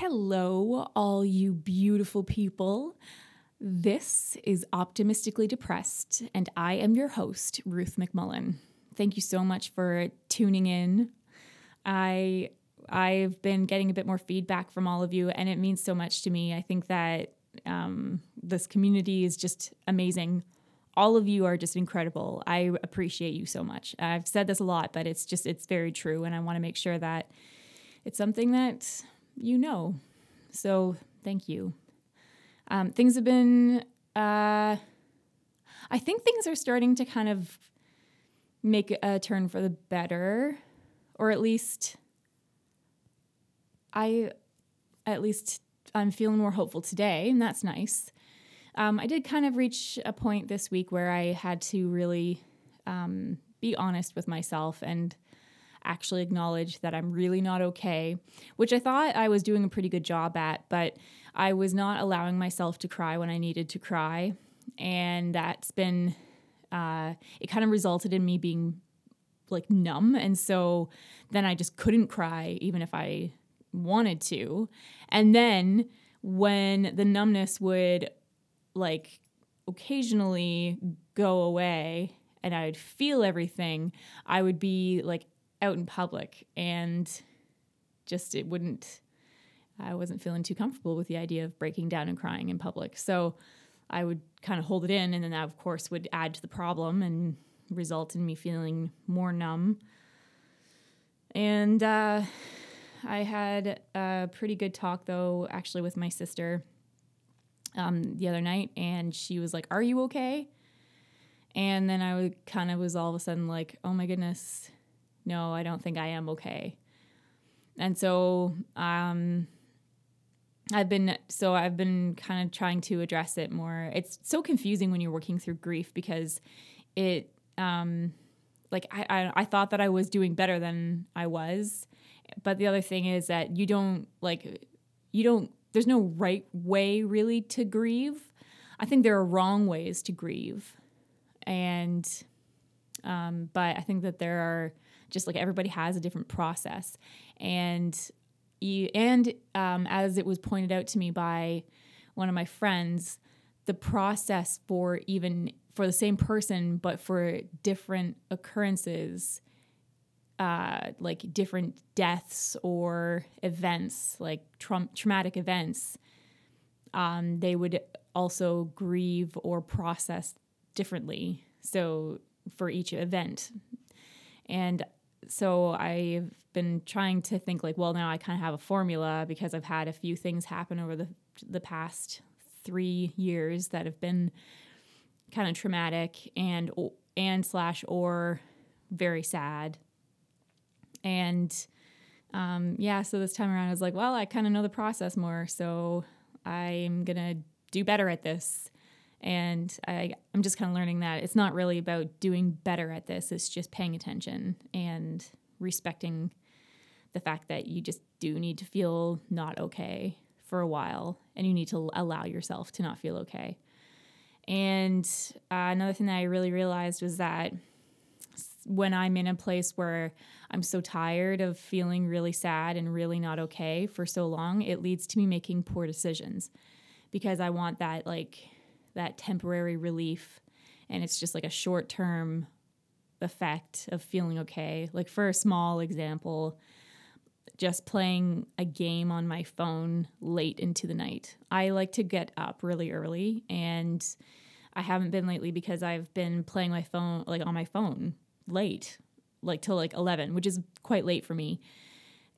Hello, all you beautiful people. This is Optimistically Depressed, and I am your host, Ruth McMullen. Thank you so much for tuning in. I I've been getting a bit more feedback from all of you, and it means so much to me. I think that um, this community is just amazing. All of you are just incredible. I appreciate you so much. I've said this a lot, but it's just it's very true, and I want to make sure that it's something that you know. So thank you. Um, things have been. Uh, I think things are starting to kind of make a turn for the better, or at least I, at least I'm feeling more hopeful today, and that's nice. Um, I did kind of reach a point this week where I had to really um, be honest with myself and actually acknowledge that I'm really not okay, which I thought I was doing a pretty good job at, but I was not allowing myself to cry when I needed to cry. And that's been, uh, it kind of resulted in me being like numb. And so then I just couldn't cry, even if I wanted to. And then when the numbness would like occasionally go away and I'd feel everything, I would be like out in public and just it wouldn't I wasn't feeling too comfortable with the idea of breaking down and crying in public. So I would kind of hold it in and then that of course would add to the problem and result in me feeling more numb. And uh, I had a pretty good talk though, actually, with my sister um, the other night, and she was like, "Are you okay?" And then I kind of was all of a sudden like, "Oh my goodness, no, I don't think I am okay." And so um, I've been so I've been kind of trying to address it more. It's so confusing when you're working through grief because it um, like I, I I thought that I was doing better than I was but the other thing is that you don't like you don't there's no right way really to grieve i think there are wrong ways to grieve and um, but i think that there are just like everybody has a different process and you, and um, as it was pointed out to me by one of my friends the process for even for the same person but for different occurrences uh, like different deaths or events, like tra- traumatic events, um, they would also grieve or process differently. So for each event. And so I've been trying to think like, well, now I kind of have a formula because I've had a few things happen over the the past three years that have been kind of traumatic and and slash or very sad and um, yeah, so this time around, I was like, well, I kind of know the process more, so I'm gonna do better at this. And I, I'm just kind of learning that it's not really about doing better at this, it's just paying attention and respecting the fact that you just do need to feel not okay for a while and you need to allow yourself to not feel okay. And uh, another thing that I really realized was that when I'm in a place where I'm so tired of feeling really sad and really not okay for so long, it leads to me making poor decisions because I want that like that temporary relief and it's just like a short term effect of feeling okay. Like for a small example, just playing a game on my phone late into the night. I like to get up really early and I haven't been lately because I've been playing my phone like on my phone late, like till like 11, which is quite late for me.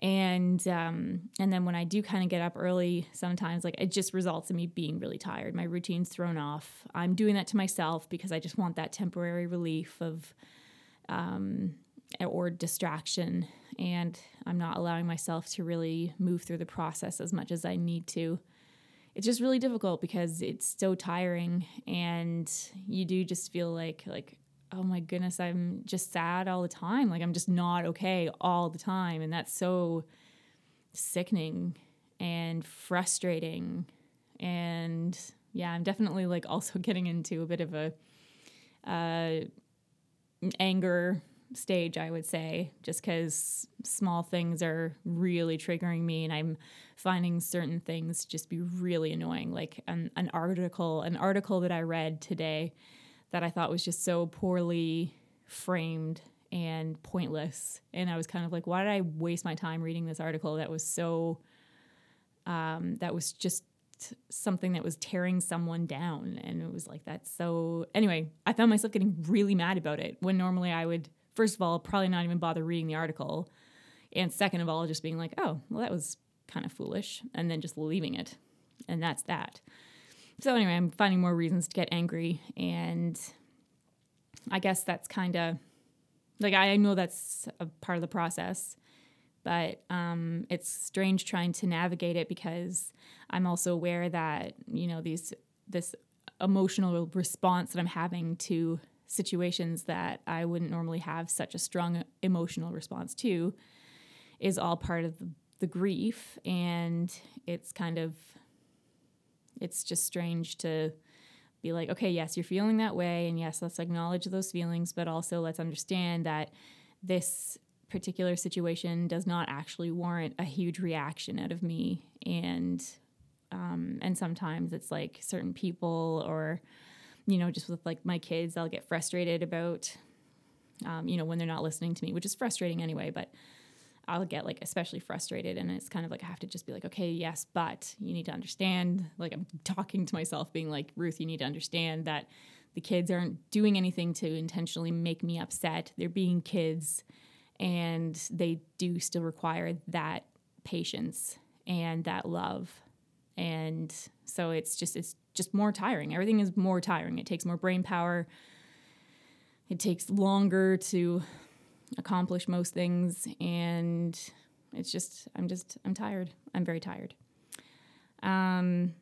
And um, and then when I do kind of get up early, sometimes like it just results in me being really tired. My routine's thrown off. I'm doing that to myself because I just want that temporary relief of um, or distraction, and I'm not allowing myself to really move through the process as much as I need to it's just really difficult because it's so tiring and you do just feel like like oh my goodness, I'm just sad all the time. Like I'm just not okay all the time. And that's so sickening and frustrating. And yeah, I'm definitely like also getting into a bit of a uh, anger stage, I would say, just because small things are really triggering me, and I'm finding certain things just be really annoying. Like an, an article, an article that I read today that I thought was just so poorly framed and pointless, and I was kind of like, why did I waste my time reading this article that was so, um, that was just something that was tearing someone down? And it was like that's so anyway i found myself getting really mad about it when normally i would first of all probably not even bother reading the article. And second of all just being like oh well that was kind of foolish. And then just leaving it. And that's that so anyway i'm finding more reasons to get angry and i guess that's kind of like i know that's a part of the process but um, it's strange trying to navigate it because I'm also aware that you know these this emotional response that I'm having to situations that I wouldn't normally have such a strong emotional response to is all part of the, the grief and it's kind of it's just strange to be like okay yes you're feeling that way and yes let's acknowledge those feelings but also let's understand that this particular situation does not actually warrant a huge reaction out of me. And um, and sometimes it's like certain people or you know just with like my kids i'll get frustrated about um, you know when they're not listening to me which is frustrating anyway but i'll get like especially frustrated and it's kind of like i have to just be like okay yes but you need to understand like i'm talking to myself being like ruth you need to understand that the kids aren't doing anything to intentionally make me upset. They're being kids and they do still require that patience and that love. And so it's just it's just more tiring. Everything is more tiring. It takes more brain power. It takes longer to accomplish most things and it's just i'm just i'm tired. I'm very tired. Um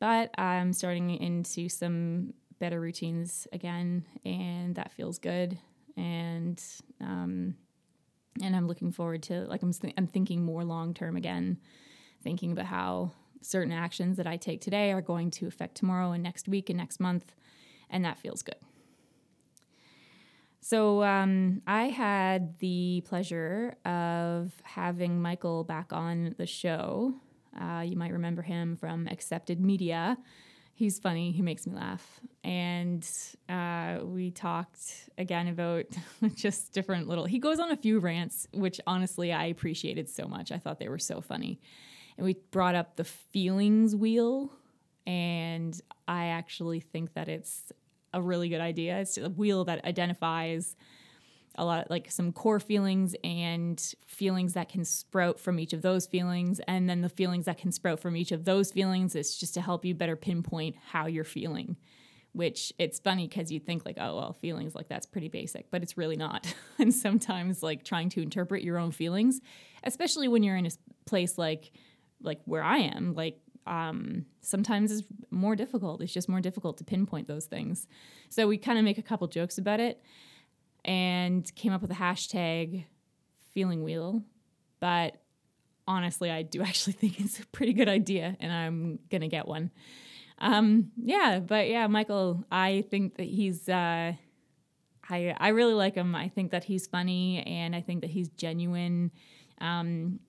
but i'm starting into some better routines again and that feels good. And um, and I'm looking forward to like I'm th- I'm thinking more long term again, thinking about how certain actions that I take today are going to affect tomorrow and next week and next month, and that feels good. So um, I had the pleasure of having Michael back on the show. Uh, you might remember him from Accepted Media he's funny. He makes me laugh. And uh, we talked again about just different little. He goes on a few rants, which honestly I appreciated so much. I thought they were so funny. And we brought up the feelings wheel. And I actually think that it's a really good idea. It's a wheel that identifies a lot like some core feelings and feelings that can sprout from each of those feelings and then the feelings that can sprout from each of those feelings is just to help you better pinpoint how you're feeling which it's funny because you think like oh well feelings like that's pretty basic but it's really not and sometimes like trying to interpret your own feelings especially when you're in a place like like where i am like um, sometimes is more difficult. It's just more difficult to pinpoint those things. So we kind of make a couple jokes about it and came up with a hashtag feeling wheel. But honestly, I do actually think it's a pretty good idea, and I'm going to get one. Um, yeah, but yeah, Michael, I think that he's. Uh, I, I really like him. I think that he's funny and I think that he's genuine. Um,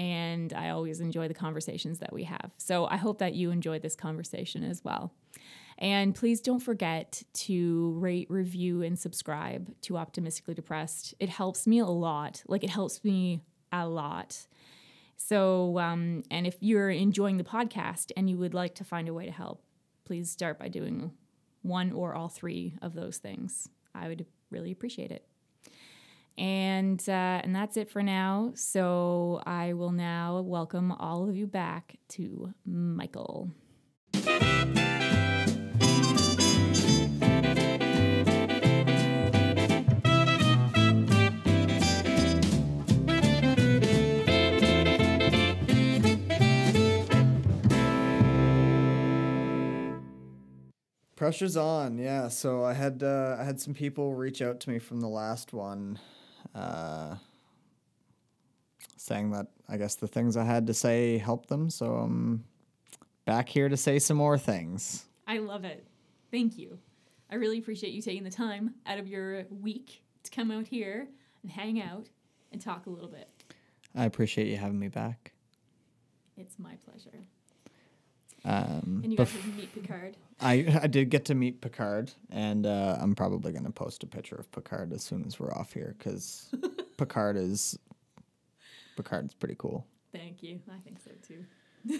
and I always enjoy the conversations that we have. So I hope that you enjoyed this conversation as well. And please don't forget to rate, review, and subscribe to Optimistically Depressed. It helps me a lot. Like, it helps me a lot. So, um, and if you're enjoying the podcast and you would like to find a way to help, please start by doing one or all three of those things. I would really appreciate it. And uh, and that's it for now. So I will now welcome all of you back to Michael. Pressure's on, yeah. So I had uh, I had some people reach out to me from the last one, uh, saying that I guess the things I had to say helped them. So I'm back here to say some more things. I love it. Thank you. I really appreciate you taking the time out of your week to come out here and hang out and talk a little bit. I appreciate you having me back. It's my pleasure. Um, And you bef- got to meet Picard. I I did get to meet Picard, and uh, I'm probably gonna post a picture of Picard as soon as we're off here because Picard is Picard's pretty cool. Thank you. I think so too.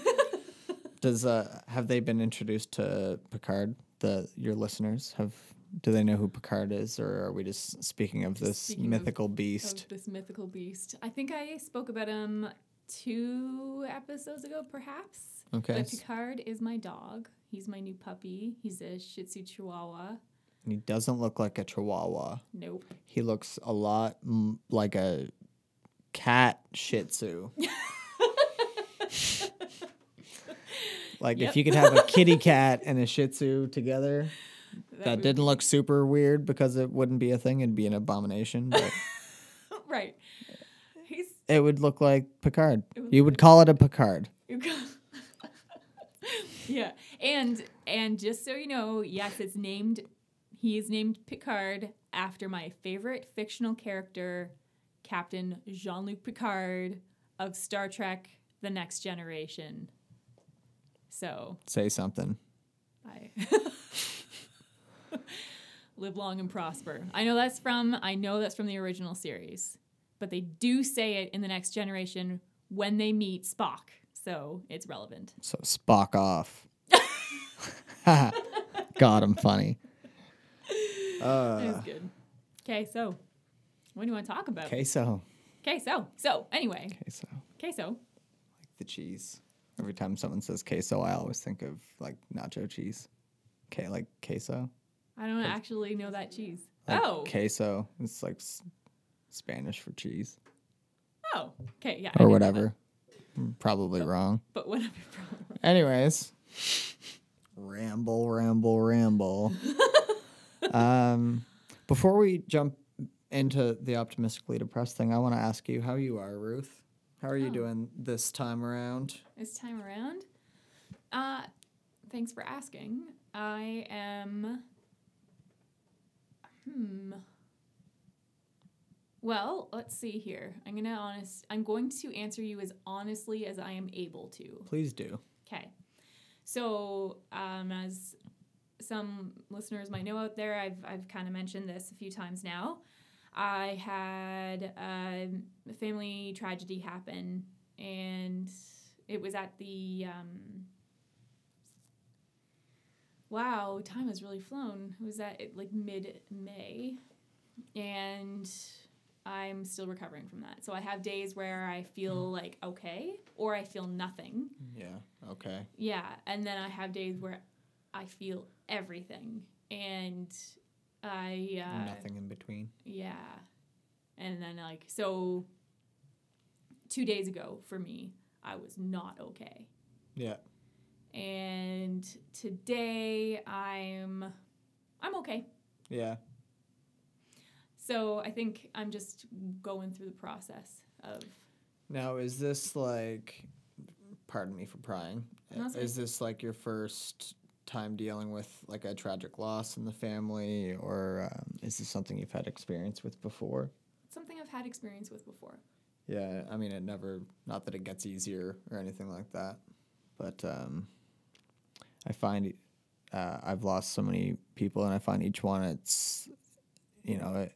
Does uh have they been introduced to Picard? The your listeners have do they know who Picard is, or are we just speaking of this Speaking of- mythical beast? Of this mythical beast. I think I spoke about him two episodes ago, perhaps. Okay, But Picard is my dog. He's my new puppy. He's a Shih Tzu Chihuahua. And he doesn't look like a Chihuahua. Nope. He looks a lot mm, like a cat Shih Tzu. like Yep. if you could have a kitty cat and a Shih Tzu together, that, would- didn't look super weird because it wouldn't be a thing; it'd be an abomination. But right. He's it would look like Picard. Would You look would call it a Picard. You go- yeah, and and just so you know, yes, it's named. He is named Picard after my favorite fictional character, Captain Jean Luc Picard of Star Trek: The Next Generation. So Say something. I live long and prosper. I know that's from. I know that's from the original series, but they do say it in the Next Generation when they meet Spock, so it's relevant. So Spock off. God, I'm funny. That Uh, was good. Okay, so what do you want to talk about? queso. Okay, so so anyway, Queso. queso. Like the cheese. Every time someone says queso, I always think of like nacho cheese. Okay, like queso. I don't actually know that cheese. Like oh, queso. It's like s- Spanish for cheese oh, okay, yeah, or whatever. I'm probably wrong. that, But whatever. Anyways, ramble, ramble, ramble. um, before we jump into the optimistically depressed thing, I want to ask you how you are, Ruth. How are you Oh. doing this time around? This time around, uh, thanks for asking. I am. Hmm. Well, let's see here. I'm gonna honest. I'm going to answer you as honestly as I am able to. Please do. Okay. So, um, as some listeners might know out there, I've, I've kind of mentioned this a few times now. I had um, a family tragedy happen, and it was at the. Um, wow, time has really flown. It was at like mid May, and I'm still recovering from that. So I have days where I feel like okay, or I feel nothing. Yeah. Okay. Yeah, and then I have days where I feel everything, and I uh, Nothing in between. yeah, and then like so. Two days ago, for me, I was not okay, Yeah. and today I'm I'm okay. Yeah. So I think I'm just going through the process of Now, is this like, pardon me for prying, No, is this like your first time dealing with like a tragic loss in the family, or um, is this something you've had experience with before? something I've had experience with before. Yeah, I mean, it never, not that it gets easier or anything like that, but um, I find uh, I've lost so many people, and I find each one it's, you know, it,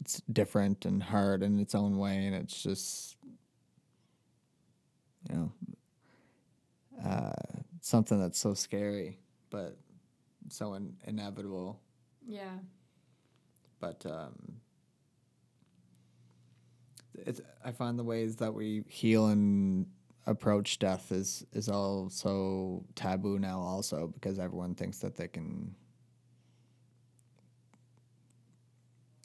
it's different and hard in its own way, and it's just, you know, uh, something that's so scary, but so in, inevitable. Yeah. but um, it's, I find the ways that we heal and approach death is is all so taboo now, also because everyone thinks that they can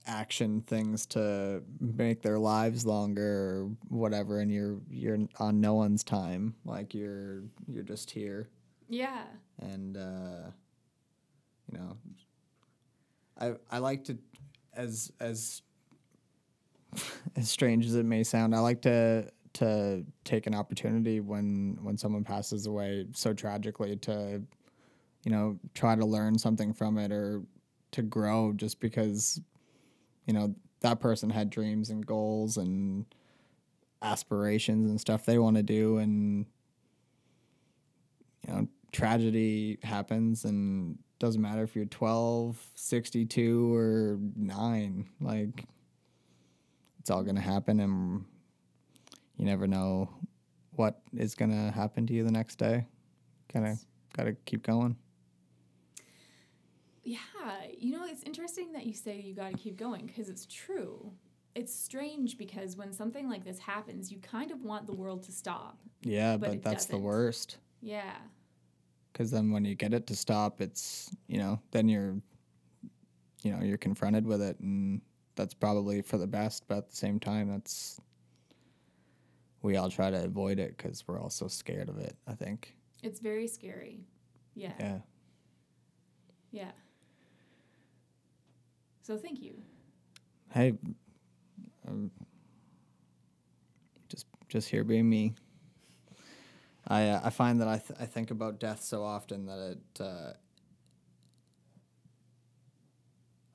action things to make their lives longer or whatever, and you're you're on no one's time, like you're you're just here Yeah. and uh, you know, I I like to, as as as strange as it may sound, I like to to take an opportunity when when someone passes away so tragically to, you know, try to learn something from it or to grow just because, you know, that person had dreams and goals and aspirations and stuff they want to do and you know tragedy happens and doesn't matter if you're 12 62 or 9 like it's all going to happen and you never know what is going to happen to you the next day. Kind of got to keep going Yeah, you know, it's interesting that you say you got to keep going because it's true. It's strange because when something like this happens, you kind of want the world to stop. yeah But but, that's the doesn't. worst Yeah. because then when you get it to stop it's you know then you're you know you're confronted with it and that's probably for the best but at the same time that's we all try to avoid it because we're all so scared of it i think It's very scary. Yeah. Yeah. yeah So thank you. hey um, just just here being me. I uh, i find that i th- i think about death so often that it uh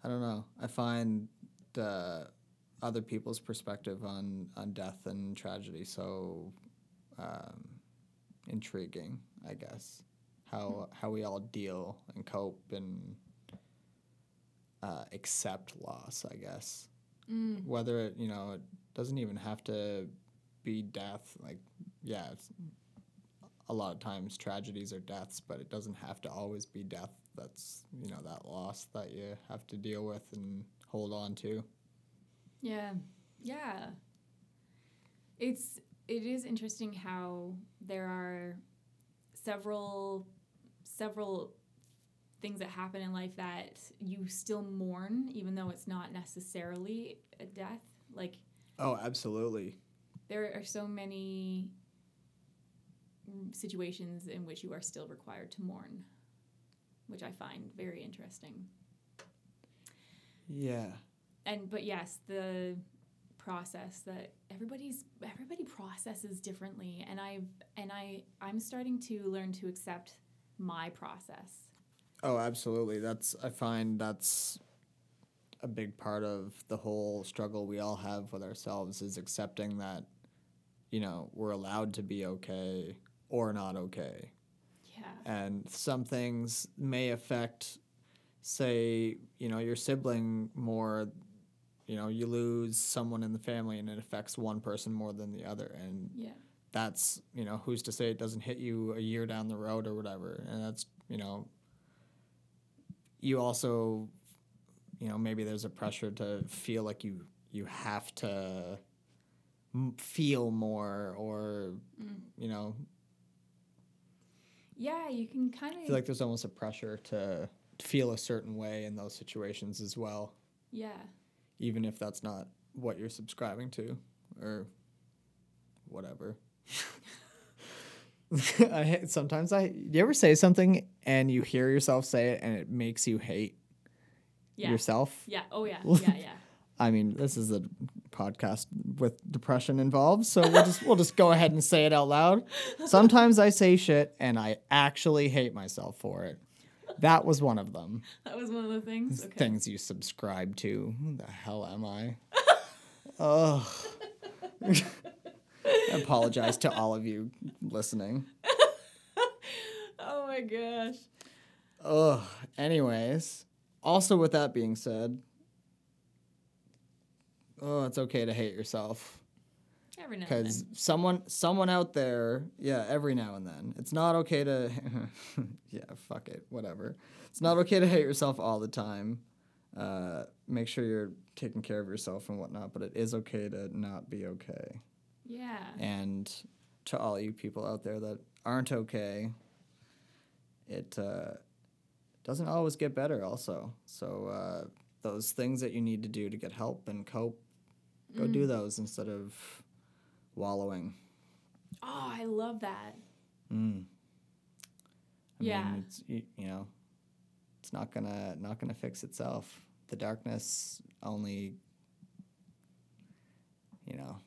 i don't know. I find uh other people's perspective on on death and tragedy so um intriguing i guess. How how we all deal and cope and uh, accept loss i guess Mm. whether it you know it doesn't even have to be death like yeah it's a lot of times tragedies are deaths but it doesn't have to always be death that's you know that loss that you have to deal with and hold on to Yeah. Yeah. It's it is interesting how there are several several things that happen in life that you still mourn even though it's not necessarily a death. Like oh absolutely there are so many situations in which you are still required to mourn, which I find very interesting. yeah and but yes the process that everybody's everybody processes differently and i've and i i'm starting to learn to accept my process oh absolutely. That's i find that's a big part of the whole struggle we all have with ourselves is accepting that you know we're allowed to be okay or not okay. Yeah. And some things may affect say you know your sibling more you know you lose someone in the family and it affects one person more than the other. And yeah. that's you know who's to say it doesn't hit you a year down the road or whatever. And that's you know you also you know maybe there's a pressure to feel like you you have to m- feel more or Mm. you know yeah you can kind of feel like there's almost a pressure to feel a certain way in those situations as well, yeah even if that's not what you're subscribing to or whatever. I sometimes I you ever say something and you hear yourself say it and it makes you hate yeah yourself. yeah oh yeah yeah yeah I mean, this is a podcast with depression involved, so we'll just we'll just go ahead and say it out loud. Sometimes I say shit and I actually hate myself for it. That was one of them. that was one of the things okay Things you subscribe to. Who the hell am I? Ugh. I apologize to all of you listening. oh my gosh Ugh. Anyways, also with that being said, oh, it's okay to hate yourself. every now and because then someone someone out there yeah every now and then it's not okay to yeah fuck it whatever it's not okay to hate yourself all the time uh, make sure you're taking care of yourself and whatnot but it is okay to not be okay yeah and to all you people out there that aren't okay it uh, doesn't always get better also so uh, those things that you need to do to get help and cope go do those instead of wallowing oh i love that Mm. I Yeah. mean, it's you, you know, it's not gonna not gonna fix itself. The darkness only, you know.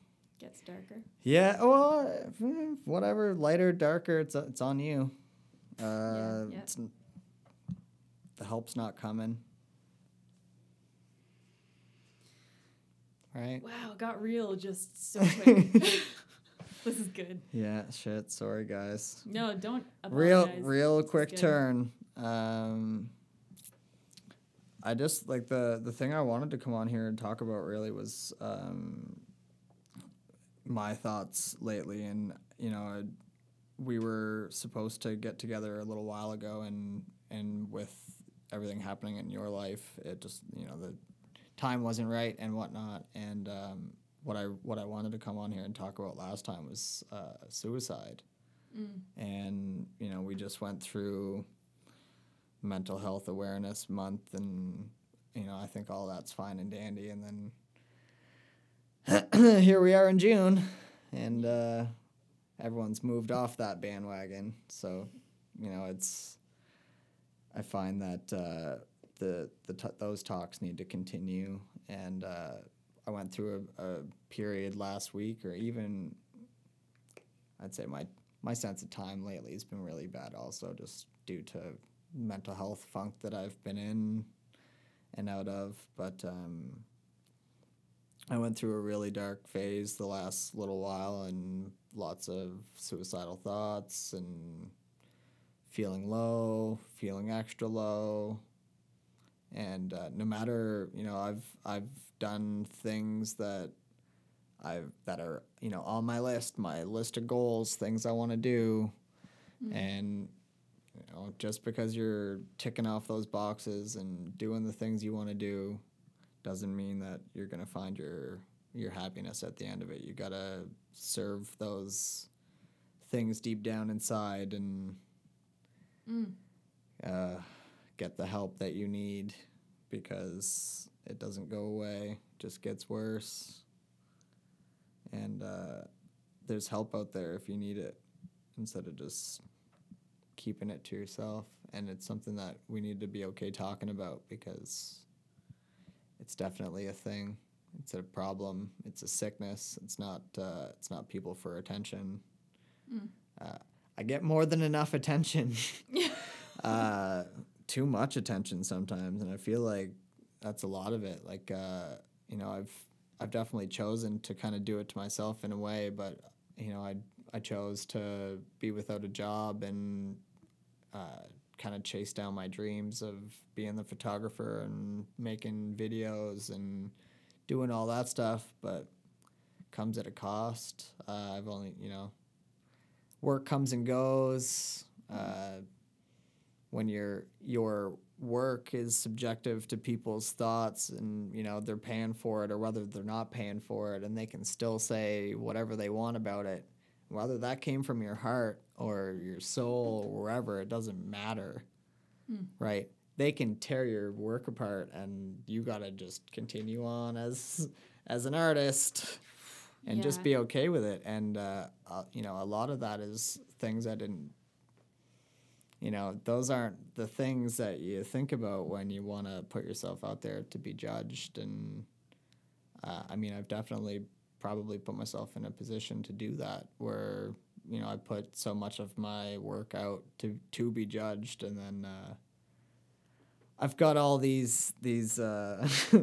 Gets darker Yeah. Well, eh, whatever. Lighter, darker. It's it's on you. Uh, Yeah, yeah. It's, the help's not coming. right? Wow, got real just so quick. this is good. Yeah, shit. Sorry, guys. No, don't Real, apologize. real This quick turn. Um, I just like the the thing I wanted to come on here and talk about really was um, my thoughts lately, and you know, I, we were supposed to get together a little while ago, and and with everything happening in your life, it just you know the time wasn't right and whatnot, and um, what I what I wanted to come on here and talk about last time was uh, suicide. And you know we just went through mental health awareness month and you know i think all that's fine and dandy and then here we are in june and uh, everyone's moved off that bandwagon. So you know it's i find that uh, the, the t- those talks need to continue. And uh, i went through a, a period last week or even I'd say my my sense of time lately has been really bad also just due to mental health funk that I've been in and out of. But um, I went through a really dark phase the last little while and lots of suicidal thoughts and feeling low feeling extra low. And uh, no matter you know I've I've done things that I that are you know on my list, my list of goals, things I want to do, and you know just because you're ticking off those boxes and doing the things you want to do, doesn't mean that you're gonna find your your happiness at the end of it. You gotta serve those things deep down inside and uh, get the help that you need because it doesn't go away, just gets worse. And uh, there's help out there if you need it instead of just keeping it to yourself. And it's something that we need to be okay talking about because it's definitely a thing. It's a problem. It's a sickness. It's not uh, it's not people for attention. Uh, i get more than enough attention. Uh, too much attention sometimes and i feel like that's a lot of it. Like uh, you know i've I've definitely chosen to kind of do it to myself in a way, but you know, I I chose to be without a job and uh, kind of chase down my dreams of being the photographer and making videos and doing all that stuff, but comes at a cost. Uh, I've only you know, work comes and goes. Uh, when your your work is subjective to people's thoughts and you know they're paying for it or whether they're not paying for it and they can still say whatever they want about it whether that came from your heart or your soul or wherever it doesn't matter right? They can tear your work apart and you got to just continue on as as an artist and just be okay with it. And uh, uh, you know a lot of that is things i didn't you know, those aren't the things that you think about when you want to put yourself out there to be judged. And uh, I mean, I've definitely probably put myself in a position to do that where, you know, I put so much of my work out to, to be judged. And then uh, I've got all these, these, uh,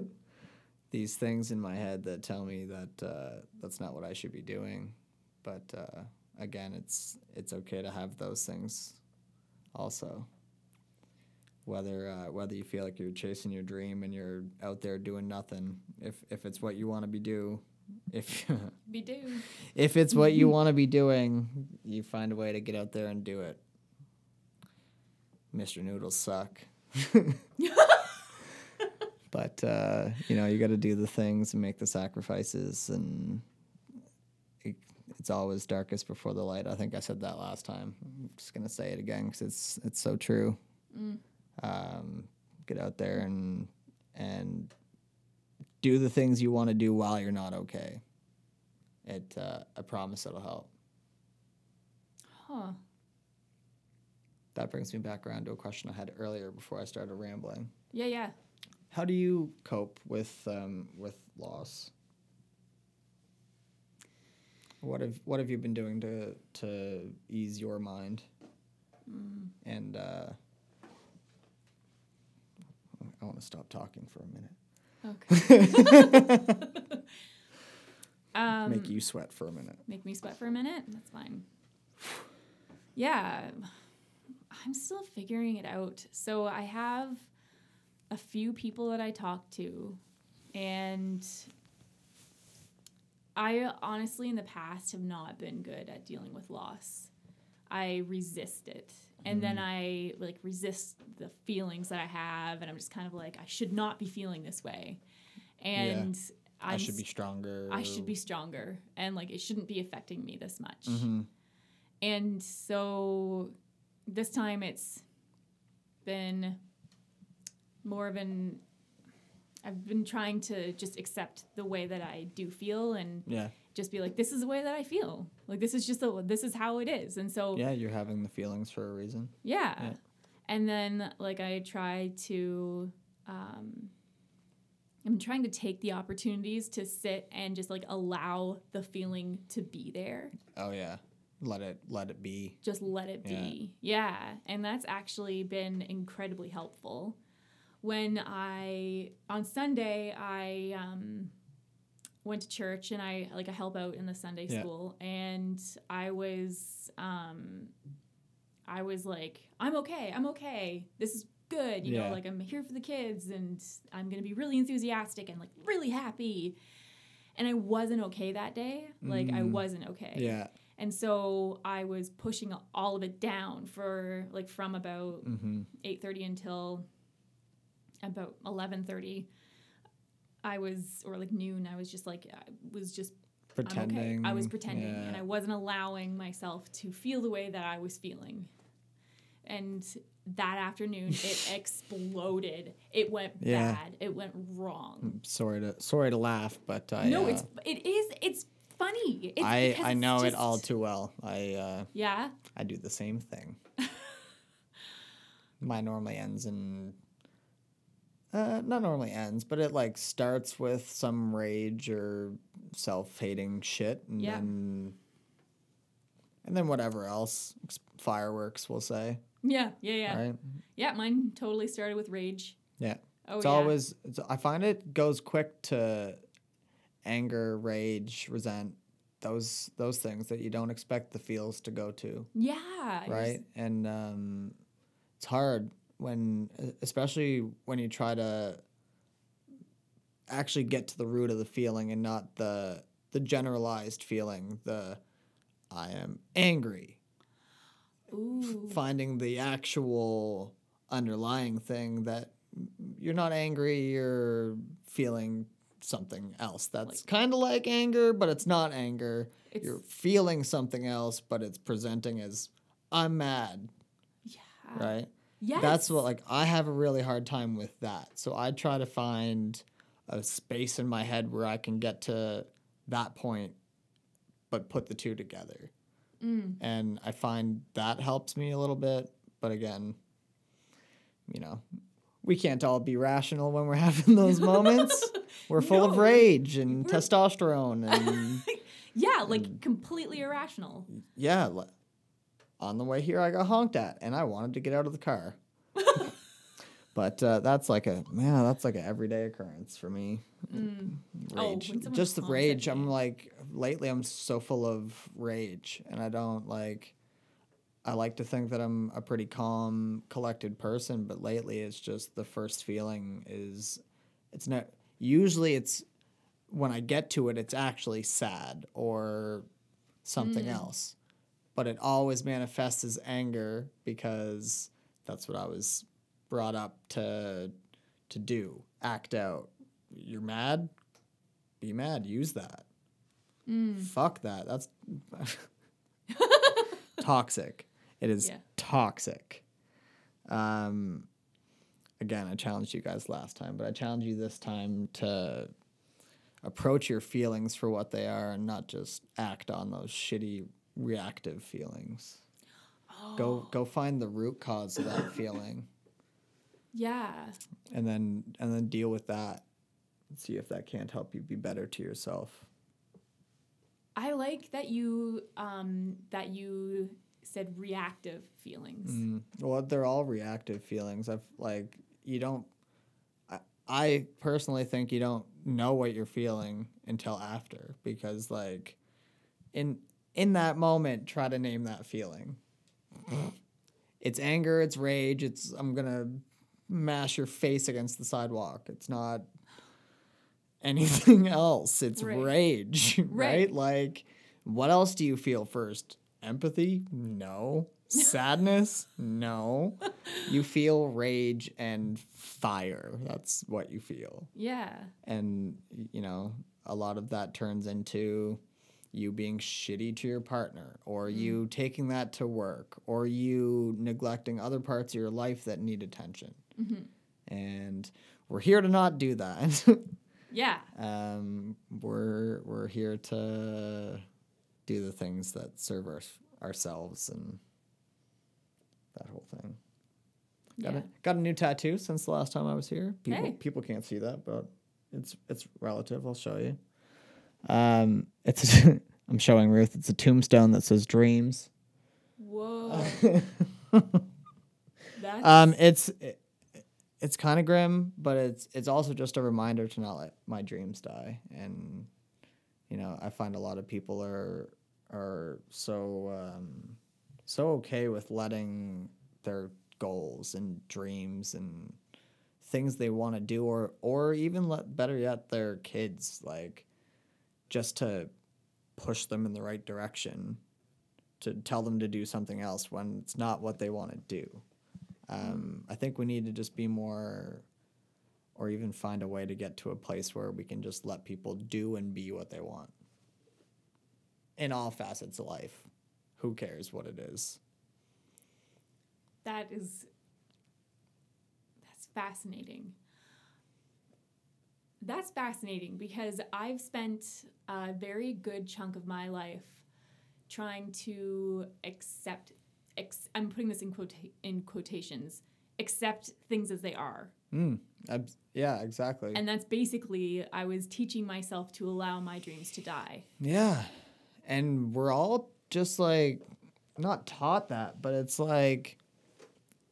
these things in my head that tell me that uh, that's not what I should be doing. But uh, again, it's, it's okay to have those things also whether uh, whether you feel like you're chasing your dream and you're out there doing nothing if if it's what you want to be do if Be do. if it's what you want to be doing you find a way to get out there and do it. Mr noodles suck. But uh, you know you got to do the things and make the sacrifices and it, it's always darkest before the light. I think i said that last time. I'm just going to say it again because it's it's so true. Um, get out there and and do the things you want to do while you're not okay it uh, i promise it'll help Huh. that brings me back around to a question i had earlier before i started rambling Yeah, yeah. How do you cope with um, with loss? What have what have you been doing to to ease your mind? And uh, I want to stop talking for a minute. Okay. um, Make you sweat for a minute. make me sweat for a minute. That's fine. Yeah, I'm still figuring it out. So I have a few people that I talk to, and I honestly, in the past, have not been good at dealing with loss. I resist it. And then I like resist the feelings that I have, and I'm just kind of like, I should not be feeling this way. And i I'm should be stronger. I should be stronger and like it shouldn't be affecting me this much. hmm And so this time it's been more of an I've been trying to just accept the way that I do feel and Yeah. Just be like this is the way that I feel. Like this is just the this is how it is. And so Yeah, you're having the feelings for a reason. yeah. Yeah. And then like I try to um I'm trying to take the opportunities to sit and just like allow the feeling to be there. Oh yeah. Let it let it be. Just let it be. Yeah. And that's actually been incredibly helpful. When I on Sunday I um went to church and I like I help out in the Sunday Yeah. school and I was um I was like, I'm okay, I'm okay. This is good. You Yeah. know, like I'm here for the kids and I'm gonna be really enthusiastic and like really happy. And I wasn't okay that day. Like I Mm. wasn't okay. Yeah. And so I was pushing all of it down for like from about Mm-hmm. 8:30 until about 11:30. I was or like noon. I was just like I was just Pretending. I'm okay. I was pretending yeah. and I wasn't allowing myself to feel the way that I was feeling. And that afternoon it exploded. It went Yeah. bad. It went wrong. sorry to sorry to laugh, but I no, uh, it's it is it's funny. It's I I know it all too well. I uh, Yeah. I do the same thing. Mine normally ends in uh, not normally ends, but it like starts with some rage or self-hating shit, and Yeah. then and then whatever else, fireworks, we'll say, Yeah, yeah, yeah. right? Yeah, mine totally started with rage. Yeah. Oh it's yeah. always it's, I find it goes quick to anger, rage, resent, those those things that you don't expect the feels to go to. yeah. I just- right? And um, it's hard when, especially when you try to actually get to the root of the feeling and not the the generalized feeling. The I am angry. Ooh. Finding the actual underlying thing that mm, you're not angry. You're feeling something else that's Like- kind of like anger, but it's not anger. It's You're feeling something else, but it's presenting as I'm mad, yeah. right? Yes. That's what like I have a really hard time with that. So I try to find a space in my head where I can get to that point but put the two together. Mm. And I find that helps me a little bit, but again, you know, we can't all be rational when we're having those moments. We're full of rage and testosterone and Yeah, like completely irrational. yeah, on the way here I got honked at and I wanted to get out of the car. but uh, that's like a man, that's like an everyday occurrence for me. Mm. Oh, Rage, someone just the rage. I'm like lately I'm so full of rage and I don't like. I like to think that I'm a pretty calm, collected person, but lately it's just the first feeling is, it's not. Usually it's when I get to it, it's actually sad or something Mm. else. But it always manifests as anger because that's what I was brought up to to do. Act out. You're mad? Be mad. Use that. Mm. Fuck that. That's toxic. It is Yeah. toxic. Um again, I challenged you guys last time, but I challenge you this time to approach your feelings for what they are and not just act on those shitty reactive feelings. Go go find the root cause of that feeling Yeah. and then and then deal with that. And see if that can't help you be better to yourself. I like that you um that you said reactive feelings. Mm. Well, they're all reactive feelings. I've like you don't. I I personally think you don't know what you're feeling until after because like in in that moment try to name that feeling. it's anger, it's rage, it's I'm to mash your face against the sidewalk. It's not anything else. It's rage, right? Right. Like what else do you feel first? Empathy? No. Sadness? no. You feel rage and fire. That's what you feel. Yeah. And, you know, a lot of that turns into you being shitty to your partner or you taking that to work or you neglecting other parts of your life that need attention. And we're here to not do that. Yeah. um, we're we're here to do the things that serve our, ourselves and that whole thing. Got Yeah. a got a new tattoo since the last time I was here. People Hey. people can't see that, but it's it's relative. I'll show you. Um, it's I'm showing Ruth. It's a tombstone that says dreams. Whoa. That's Um, it's it, it's kind of grim, but it's it's also just a reminder to not let my dreams die. And you know, I find a lot of people are are so um, so okay with letting their goals and dreams and things they want to do, or or even let better yet their kids like just to push them in the right direction to tell them to do something else when it's not what they want to do. Um, I think we need to just be more, or even find a way to get to a place where we can just let people do and be what they want in all facets of life. Who cares what it is? that is that's fascinating. That's fascinating because I've spent a very good chunk of my life trying to accept ex, I'm putting this in quota, in quotations accept things as they are. Mm, abs- yeah, exactly. And that's basically I was teaching myself to allow my dreams to die. Yeah. And we're all just like not taught that, but it's like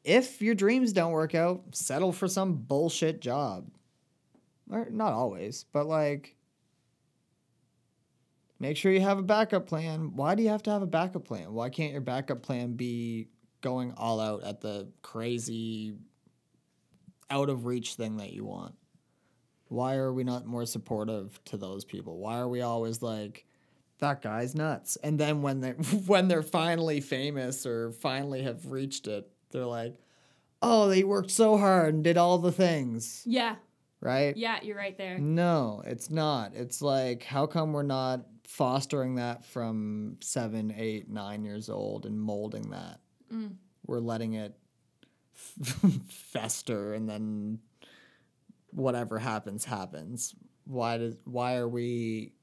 if your dreams don't work out, settle for some bullshit job. Or not always, but like make sure you have a backup plan. Why do you have to have a backup plan? Why can't your backup plan be going all out at the crazy out of reach thing that you want? Why are we not more supportive to those people? Why are we always like that guy's nuts? And then when they when they're finally famous or finally have reached it, they're like, "Oh, they worked so hard and did all the things." Yeah. Right? Yeah, you're right there. No, it's not. It's like, how come we're not fostering that from seven, eight, nine years old and molding that? Mm. We're letting it fester and then whatever happens, happens. Why does why are we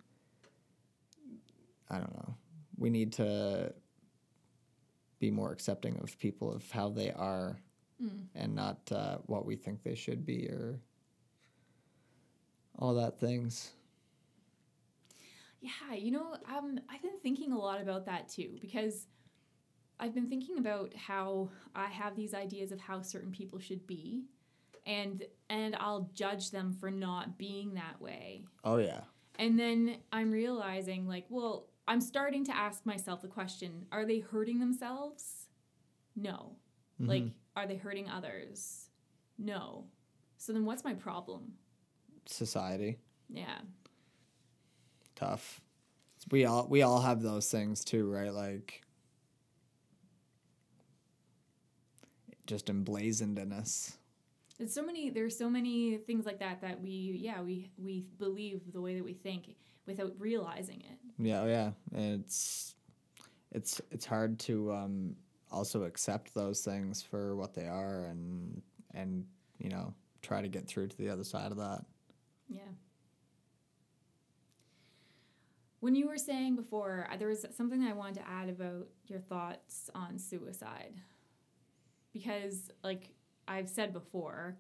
I don't know. We need to be more accepting of people of how they are Mm. and not uh, what we think they should be or all that things. Yeah, you know, um, I've been thinking a lot about that too because I've been thinking about how I have these ideas of how certain people should be, and and I'll judge them for not being that way. Oh yeah. And then I'm realizing, like, well, I'm starting to ask myself the question: Are they hurting themselves? No. Like, are they hurting others? No. So then, what's my problem? Society Yeah. tough. We all we all have those things too, right? Like just emblazoned in us. There's so many there's so many things like that that we yeah we we believe the way that we think without realizing it. Yeah, oh, yeah. And it's it's it's hard to um also accept those things for what they are and and you know, try to get through to the other side of that. Yeah. When you were saying before, there was something I wanted to add about your thoughts on suicide. Because like I've said before,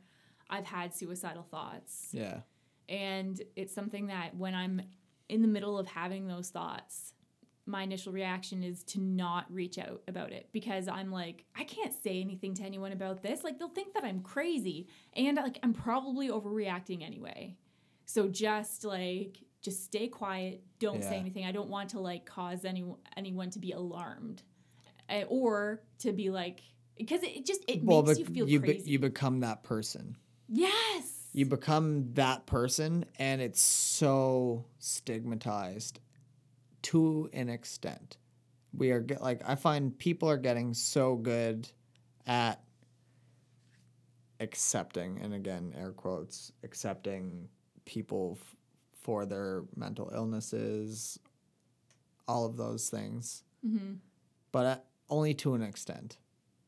I've had suicidal thoughts. Yeah. And it's something that when I'm in the middle of having those thoughts, my initial reaction is to not reach out about it because I'm like, I can't say anything to anyone about this. Like they'll think that I'm crazy and like I'm probably overreacting anyway. So just like just stay quiet, don't say anything. I don't want to like cause any anyone to be alarmed uh, or to be like because it, just it makes you feel you, be- crazy. you become that person. yes. You become that person, and it's so stigmatized to an extent. We are get, like I find people are getting so good at accepting, and again, air quotes, accepting people f- for their mental illnesses, all of those things. hmm but uh, only to an extent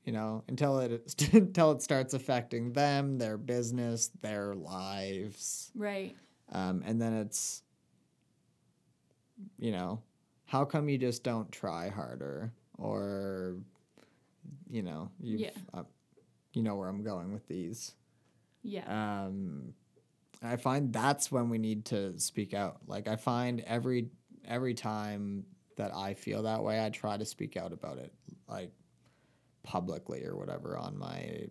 you know until it until it starts affecting them their business their lives Right. um, and then it's you know how come you just don't try harder or you know you Yeah. uh, you know where i'm going with these Yeah. um, I find that's when we need to speak out. Like I find every every time that I feel that way, I try to speak out about it, like publicly or whatever on my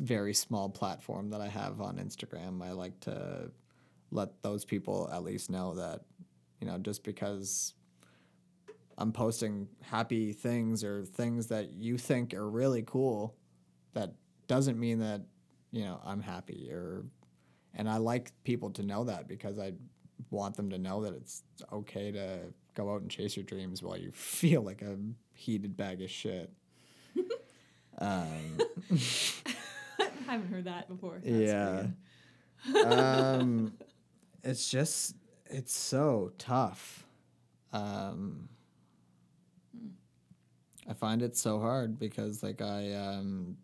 very small platform that I have on Instagram. I like to let those people at least know that you know just because I'm posting happy things or things that you think are really cool, that doesn't mean that you know I'm happy or and I like people to know that because I want them to know that it's okay to go out and chase your dreams while you feel like a heated bag of shit. um, I haven't heard that before. That's yeah. um, it's just it's so tough. Um, I find it so hard because like I um,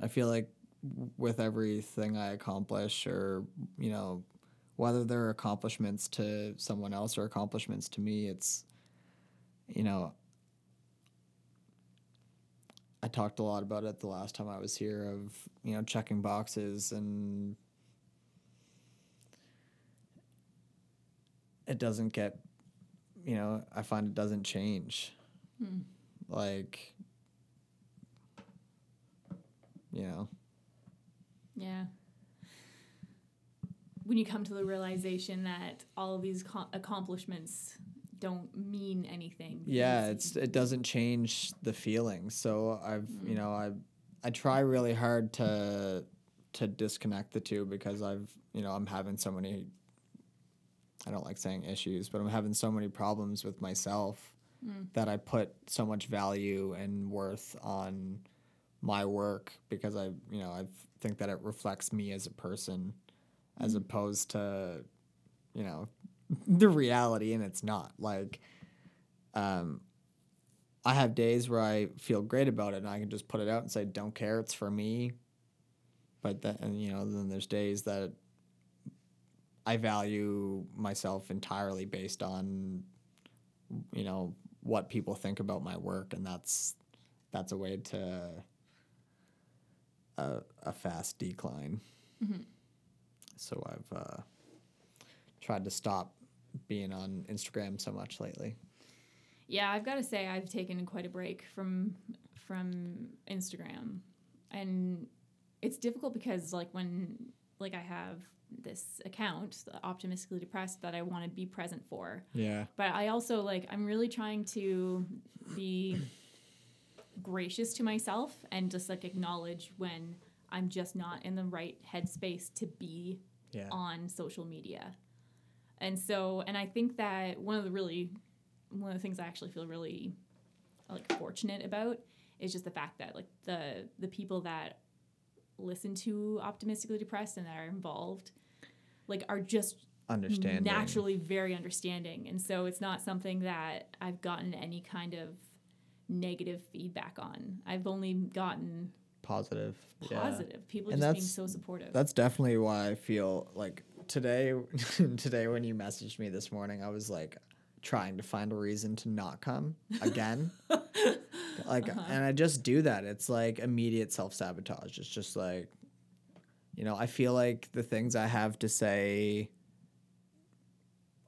I feel like with everything I accomplish or you know whether they're accomplishments to someone else or accomplishments to me it's you know I talked a lot about it the last time I was here of you know checking boxes and it doesn't get you know I find it doesn't change Hmm. like you know Yeah. When you come to the realization that all of these co- accomplishments don't mean anything. yeah it's it doesn't change the feeling so i've you mm. know i i try really hard to to disconnect the two because i've you know i'm having so many i don't like saying issues but i'm having so many problems with myself mm. that i put so much value and worth on my work because i you know i think that it reflects me as a person as opposed to you know the reality and it's not. Like um i have days where i feel great about it and i can just put it out and say don't care it's for me. But then and, you know then there's days that i value myself entirely based on you know what people think about my work and that's that's a way to a, a fast decline so i've uh tried to stop being on Instagram so much lately. Yeah, I've got to say I've taken quite a break from from Instagram, and it's difficult because like when like I have this account, optimistically depressed, that I want to be present for, Yeah. but I also like I'm really trying to be gracious to myself and just like acknowledge when I'm just not in the right headspace to be Yeah. on social media. And so, and I think that one of the really, one of the things I actually feel really like fortunate about is just the fact that like the the people that listen to optimistically depressed and that are involved like are just Understanding. naturally very understanding and so it's not something that i've gotten any kind of negative feedback on i've only gotten Positive. Yeah. positive people And just being so supportive That's definitely why I feel like today today when you messaged me this morning, I was like trying to find a reason to not come again. like uh-huh. and I just do that. It's like immediate self-sabotage. It's just like you know, I feel like the things I have to say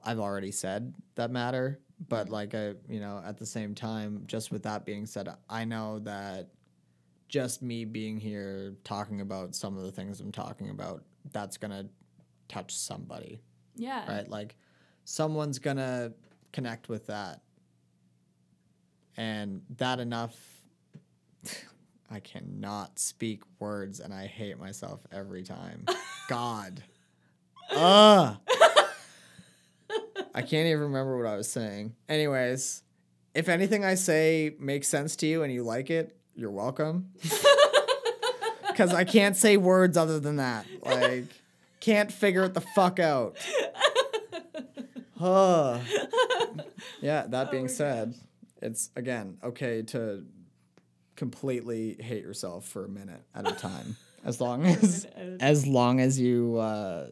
I've already said that matter, but like I, you know, at the same time, just with that being said, I know that just me being here talking about some of the things I'm talking about, that's gonna touch somebody, Yeah. right? Like someone's gonna connect with that, and that enough. I cannot speak words, and I hate myself every time. God. Ugh. I can't even remember what I was saying. Anyways, if anything I say makes sense to you and you like it, you're welcome. Because I can't say words other than that. Like, can't figure it the fuck out. Huh. yeah, that being said, it's again okay to completely hate yourself for a minute at a time. As long as as long as you uh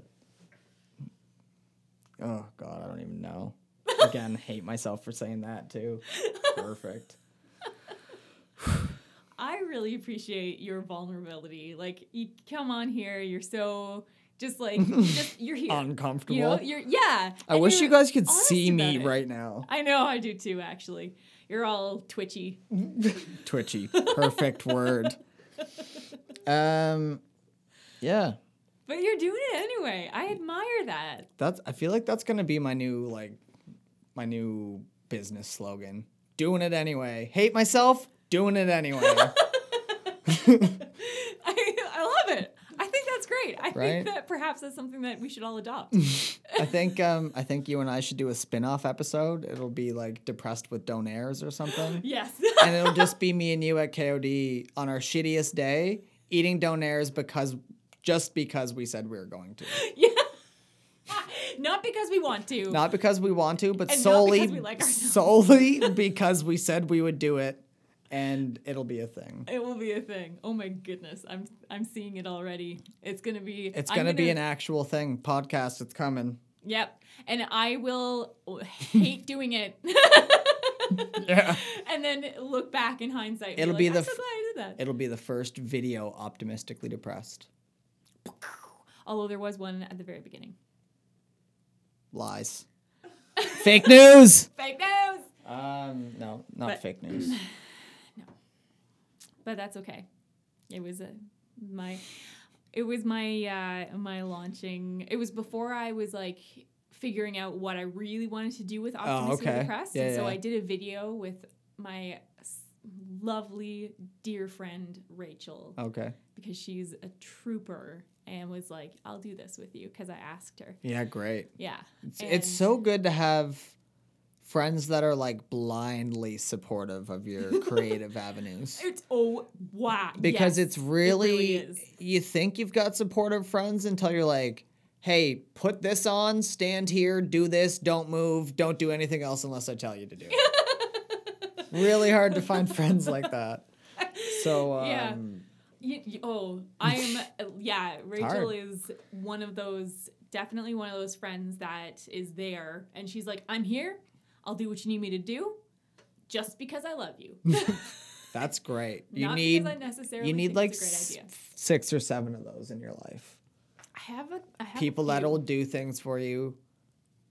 Oh god, I don't even know. Again, hate myself for saying that too. Perfect. I really appreciate your vulnerability. Like you come on here, you're so just like you're just you're here. Uncomfortable. You know, you're yeah. I and wish you guys could see me it. right now. I know I do too actually. You're all twitchy. Twitchy. Perfect word. Um yeah. But you're doing it anyway. I admire that. That's I feel like that's gonna be my new like my new business slogan. Doing it anyway. Hate myself, doing it anyway. I, I love it. I think that's great. I Right? think that perhaps that's something that we should all adopt. I think um I think you and I should do a spin-off episode. It'll be like depressed with donairs or something. yes. and it'll just be me and you at KOD on our shittiest day eating donairs because just because we said we were going to. yeah. Not because we want to. Not because we want to, but And solely because we like ourselves. solely because we said we would do it and it'll be a thing. It will be a thing. Oh my goodness. I'm I'm seeing it already. It's gonna be It's gonna, be an actual thing. Podcast, it's coming. Yep. And I will hate doing it. Yeah. and then look back in hindsight. It'll like, be the so f- glad I did that. It'll be the first video optimistically depressed. Although there was one at the very beginning. Lies. Fake news. Fake news. Um, no, not But- fake news. No, but that's okay. It was a my it was my uh my launching. It was before I was like figuring out what I really wanted to do with Optimistically Oh, okay. Depressed. Yeah, and so yeah. I did a video with my lovely dear friend Rachel Okay. because she's a trooper and was like, "I'll do this with you" because I asked her. Yeah, great. Yeah, It's, it's so good to have friends that are like blindly supportive of your creative avenues. It's oh wow Because yes, it's really, it really you think you've got supportive friends until you're like, hey, put this on, stand here, do this, don't move, don't do anything else unless I tell you to do it. really hard to find friends like that. So, um, Yeah. Y- y- oh, I'm yeah. Rachel is one of those, definitely one of those friends that is there, and she's like, "I'm here. I'll do what you need me to do, just because I love you." that's great. You Not need because I necessarily you need like it's a great s- six or seven of those in your life. I have a I have a people that'll do things for you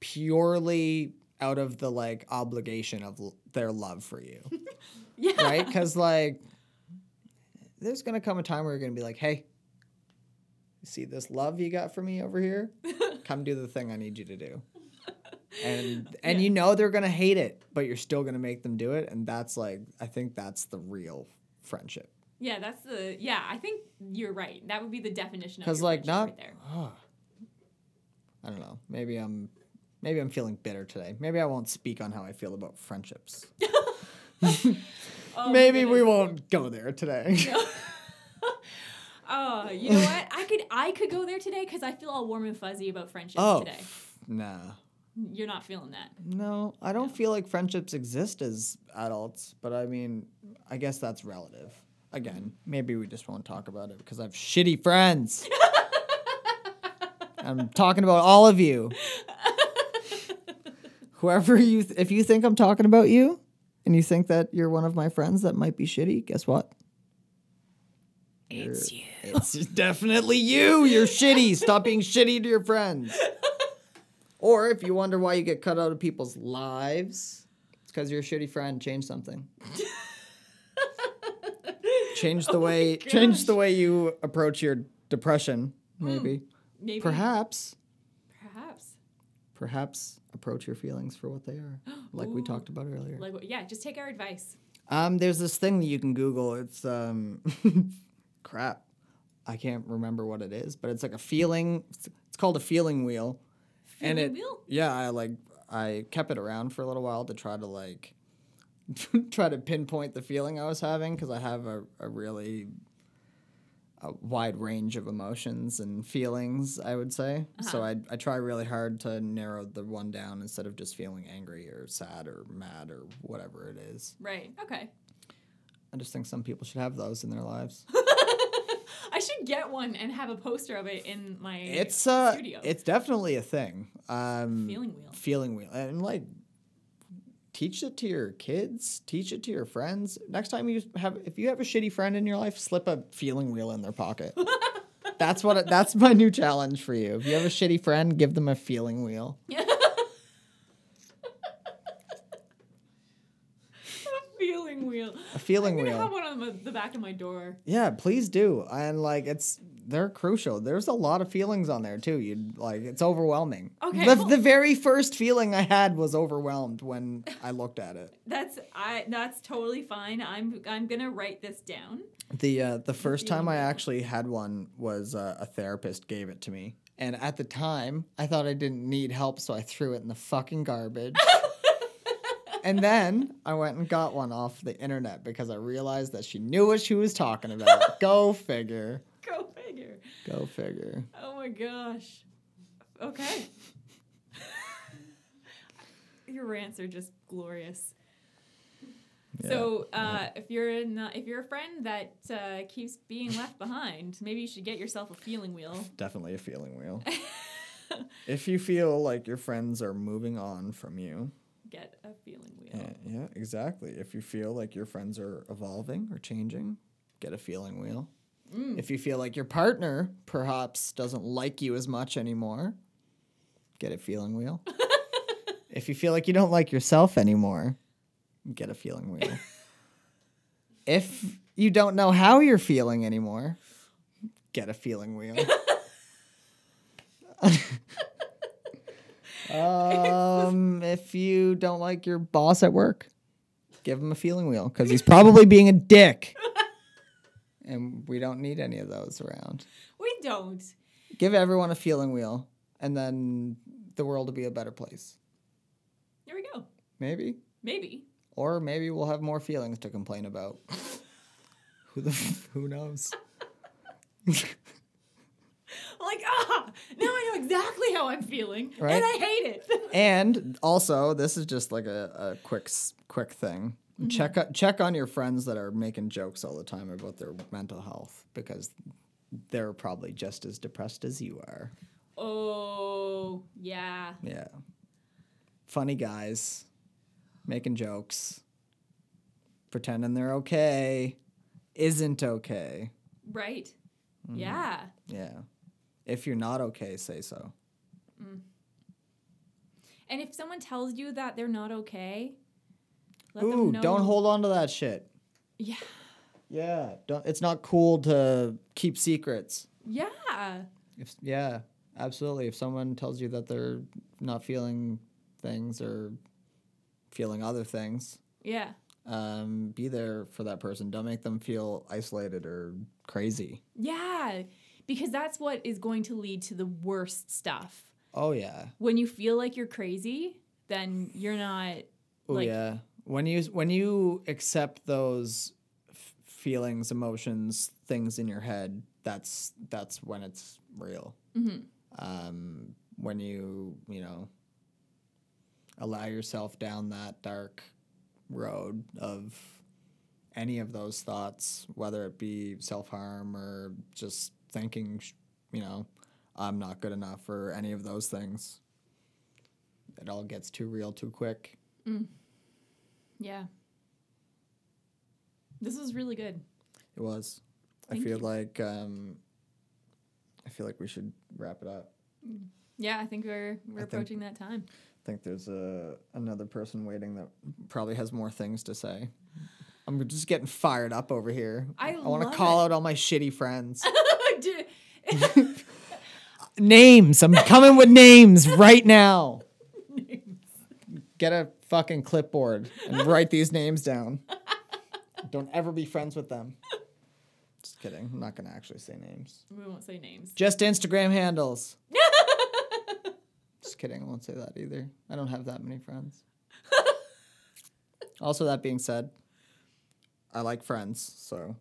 purely out of the like obligation of l- their love for you yeah right because like there's gonna come a time where you're gonna be like hey see this love you got for me over here come do the thing i need you to do and and Yeah. you know they're gonna hate it but you're still gonna make them do it and that's like i think that's the real friendship yeah that's the yeah. I think you're right. That would be the definition of because like friendship not right there. oh, i don't know maybe i'm maybe i'm feeling bitter today maybe i won't speak on how i feel about friendships Oh, maybe we won't go there today. Oh, you know what? I could I could go there today because I feel all warm and fuzzy about friendships oh today. nah. You're not feeling that. no i don't feel like friendships exist as adults but i mean i guess that's relative. Again maybe we just won't talk about it because i have shitty friends. I'm talking about all of you. Whoever you th- if you think i'm talking about you and you think that you're one of my friends that might be shitty guess what It's you. It's definitely you. You're shitty. Stop being shitty to your friends. Or if you wonder why you get cut out of people's lives, it's because you're a shitty friend. Change something. change the Oh way change the way you approach your depression. Hmm, maybe. Maybe. Perhaps. Perhaps. Perhaps approach your feelings for what they are, like we talked about earlier. Like, yeah, just take our advice. Um, there's this thing that you can Google. It's um, crap. I can't remember what it is, but it's like a feeling. It's, called a feeling wheel, and Feeling it. wheel? Yeah, I like. I kept it around for a little while to try to like, try to pinpoint the feeling I was having because I have a, a really a wide range of emotions and feelings. I would say so. I I try really hard to narrow the one down instead of just feeling angry or sad or mad or whatever it is. Right. Okay. I just think some people should have those in their lives. I should get one and have a poster of it in my It's uh, studio. it's definitely a thing. Um, Feeling wheel. Feeling wheel, and like, teach it to your kids. Teach it to your friends. Next time you have, if you have a shitty friend in your life, slip a feeling wheel in their pocket. that's what. That's my new challenge for you. If you have a shitty friend, give them a feeling wheel. a feeling wheel. A feeling I'm wheel. have one on the, the back of my door. Yeah, please do. And like it's they're crucial. There's a lot of feelings on there too. You like it's overwhelming. Okay, The, well- the very first feeling I had was overwhelmed when I looked at it. That's I. That's totally fine. I'm I'm gonna write this down. The uh, the first time I actually had one was uh, a therapist gave it to me. And at the time, I thought I didn't need help, so I threw it in the fucking garbage. and then I went and got one off the internet because I realized that she knew what she was talking about. Go figure. Go figure. Go figure. Oh my gosh. Okay. Your rants are just glorious. So, uh, if you're in, uh, if you're a friend that uh, keeps being left behind, maybe you should get yourself a feeling wheel. Definitely a feeling wheel. if you feel like your friends are moving on from you, Get a feeling wheel. yeah, yeah, exactly. If you feel like your friends are evolving or changing, get a feeling wheel. Mm. If you feel like your partner perhaps doesn't like you as much anymore, get a feeling wheel. if you feel like you don't like yourself anymore, get a feeling wheel. if you don't know how you're feeling anymore, get a feeling wheel. um, if you don't like your boss at work, give him a feeling wheel because he's probably being a dick. And we don't need any of those around. We don't. Give everyone a feeling wheel, and then the world will be a better place. There we go. Maybe. Maybe. Or maybe we'll have more feelings to complain about. who the who knows? Now I know exactly how I'm feeling, Right. and I hate it. And also, this is just like a, a quick quick thing. Check o- check on your friends that are making jokes all the time about their mental health because they're probably just as depressed as you are. oh, yeah. Yeah. Funny guys making jokes, pretending they're okay, isn't okay. Right. Mm-hmm. Yeah. Yeah. If you're not okay, say so. And if someone tells you that they're not okay, let Ooh, them know. don't hold on to that shit. Yeah. Yeah, don't. It's not cool to keep secrets. Yeah. If yeah, absolutely. If someone tells you that they're not feeling things or feeling other things, Yeah. um, be there for that person. Don't make them feel isolated or crazy. Yeah. Because that's what is going to lead to the worst stuff. Oh yeah. When you feel like you're crazy, then you're not Oh like yeah. When you when you accept those f- feelings, emotions, things in your head, that's that's when it's real. Mhm. Um, when you you know allow yourself down that dark road of any of those thoughts, whether it be self harm or just thinking, you know, I'm not good enough or any of those things. It all gets too real too quick. Yeah. This was really good. It was. Thank I feel you. like um, I feel like we should wrap it up. Yeah, I think we're we're I think- approaching that time. I think there's a another person waiting that probably has more things to say. I'm just getting fired up over here. I want to call it. out all my shitty friends. Names. I'm coming with names right now. Get a fucking clipboard and write these names down. Don't ever be friends with them. Just kidding. I'm not gonna actually say names. we won't say names. Just Instagram handles. Just kidding. I won't say that either. I don't have that many friends. also, that being said, I like friends. So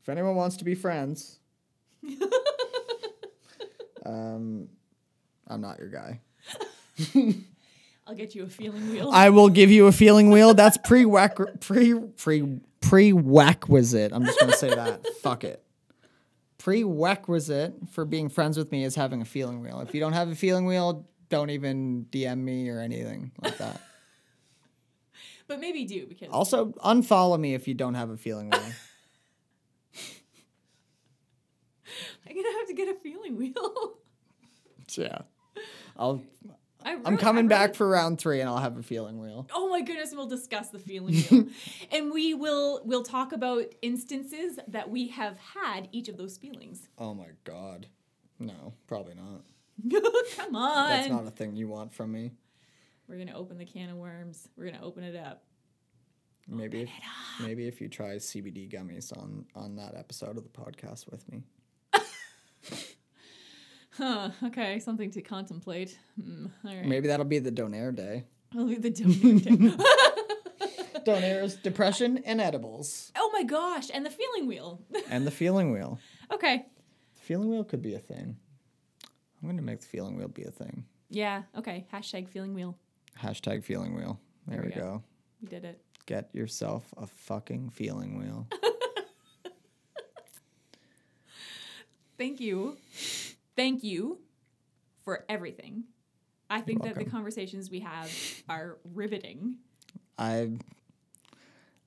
if anyone wants to be friends, um, I'm not your guy. I'll get you a feeling wheel. I will give you a feeling wheel. That's pre pre pre prerequisite. I'm just gonna say that. Fuck it. Prerequisite for being friends with me is having a feeling wheel. If you don't have a feeling wheel, don't even DM me or anything like that. but maybe do because Also, unfollow me if you don't have a feeling wheel. I'm gonna have to get a feeling wheel. yeah. I'll I I coming back for round three and I'll have a feeling wheel. Oh my goodness, we'll discuss the feeling wheel. and we will we'll talk about instances that we have had each of those feelings. Oh my god. No, probably not. Come on. That's not a thing you want from me. We're gonna open the can of worms. We're gonna open it up. Maybe if, maybe if you try CBD gummies on on that episode of the podcast with me. Huh. Okay, something to contemplate. Hmm, all right. Maybe that'll be the Donair day. I'll leave the donor. Donair's depression and edibles oh my gosh, and the feeling wheel. and the feeling wheel. okay. The feeling wheel could be a thing. I'm gonna make the feeling wheel be a thing. Yeah. Okay. Hashtag feeling wheel. Hashtag feeling wheel. There, There we we go. go. We did it. Get yourself a fucking feeling wheel. Thank you. Thank you for everything. I think that the conversations we have are riveting. I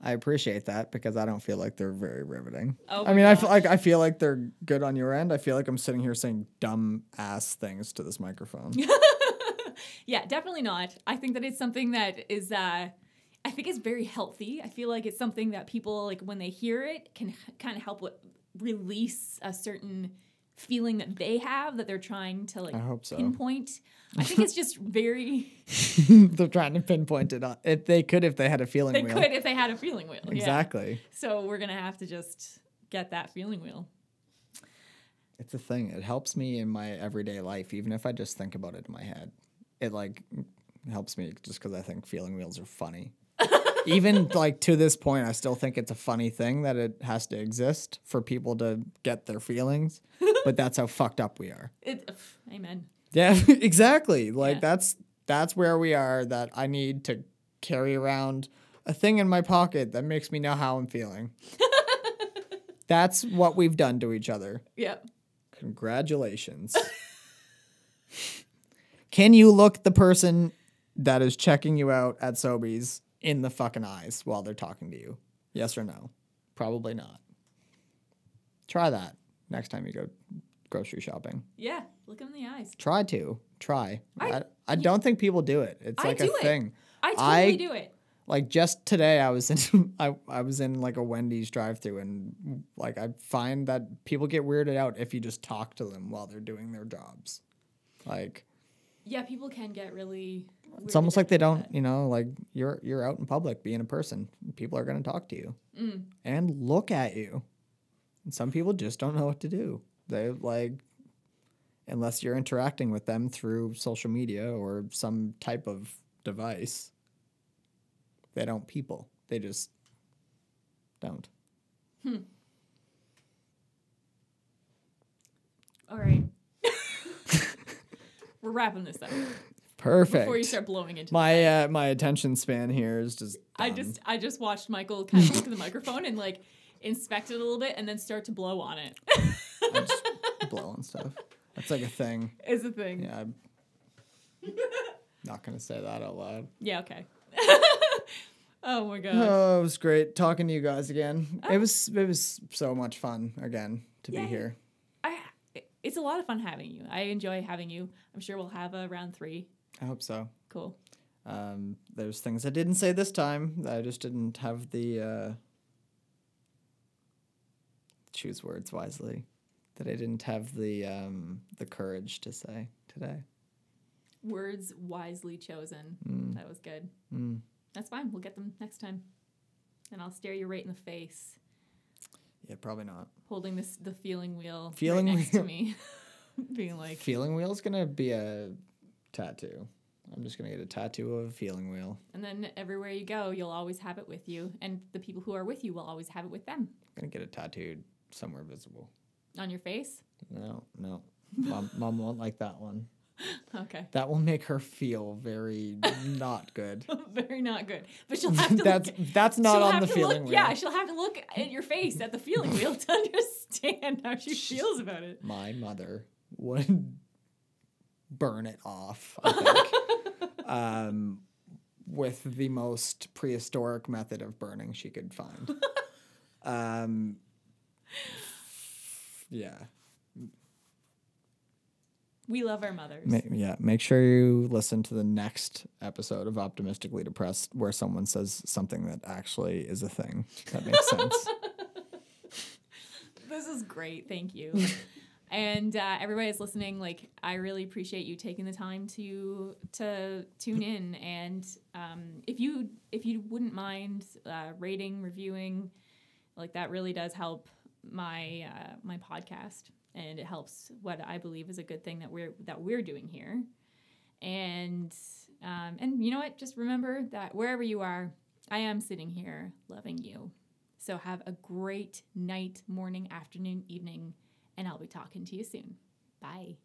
I appreciate that because I don't feel like they're very riveting. Oh I mean, I feel like I feel like they're good on your end. I feel like I'm sitting here saying dumb ass things to this microphone. Yeah, definitely not. I think that it's something that is uh I think it's very healthy. I feel like it's something that people like when they hear it can kind of help with release a certain feeling that they have that they're trying to like I hope so. pinpoint. I think it's just very they're trying to pinpoint it on. If they could, if they had a feeling they wheel. could if they had a feeling wheel. Yeah. Exactly. So we're gonna have to just get that feeling wheel. It's a thing. It helps me in my everyday life, even if I just think about it in my head. It like helps me just because I think feeling wheels are funny. even like to this point, I still think it's a funny thing that it has to exist for people to get their feelings. But that's how fucked up we are. It, amen. Yeah, exactly. Like Yeah. that's that's where we are. That I need to carry around a thing in my pocket that makes me know how I'm feeling. that's what we've done to each other. Yep. Congratulations. Can you look the person that is checking you out at Sobeys in the fucking eyes while they're talking to you? Yes or no? Probably not. Try that next time you go grocery shopping. Yeah. Look him in the eyes. Try to. Try. I, I- I, don't think people do it. It's I like a it. thing. I totally I- do it. Like just today I was in I, I was in like a Wendy's drive through and like I find that people get weirded out if you just talk to them while they're doing their jobs. Like Yeah, people can get really. it's almost like they don't, that. you know, like you're you're out in public being a person. People are going to talk to you Mm. and look at you. And some people just don't know what to do. They like unless you're interacting with them through social media or some type of device. They don't people. They just don't. All right. We're wrapping this up Perfect. before you start blowing into. my uh, my attention span here is just I just I just watched Michael kind of look at the microphone and like inspect it a little bit and then start to blow on it. I just blow on stuff. That's like a thing. is a thing. Yeah. I'm not gonna say that out loud. Yeah, okay. oh my god. Oh, it was great talking to you guys again. It was it was so much fun again to Yay. be here. I it's a lot of fun having you. I enjoy having you. I'm sure we'll have a round 3. I hope so. Cool. Um, there's things I didn't say this time. I just didn't have the uh, choose words wisely. That I didn't have the um, the courage to say today. Words wisely chosen. Mm. That was good. Mm. That's fine. We'll get them next time. And I'll stare you right in the face, Yeah, probably not. holding this the feeling wheel Feeling right next wheel. to me, being like, Feeling wheel's gonna be a tattoo. I'm just gonna get a tattoo of a feeling wheel. and then everywhere you go, you'll always have it with you, and the people who are with you will always have it with them I'm gonna get it tattooed somewhere visible. on your face. No, no. Mom, mom won't like that one. Okay. That will make her feel very not good. Very not good. But she'll have to that's look, that's not on the feeling look, wheel. Yeah, she'll have to look at your face at the feeling wheel to understand how she feels about it. My mother would burn it off. I think, um, with the most prehistoric method of burning she could find. um, yeah. We love our mothers. Ma- yeah, make sure you listen to the next episode of Optimistically Depressed where someone says something that actually is a thing. That makes sense. This is great. Thank you. and uh, everybody that's listening, like, I really appreciate you taking the time to to tune in. And um, if you if you wouldn't mind uh, rating, reviewing, like that really does help my uh, my podcast, and it helps what I believe is a good thing that we're that we're doing here. And um, and you know what? Just remember that wherever you are, I am sitting here loving you. So have a great night, morning, afternoon, evening, and I'll be talking to you soon. Bye.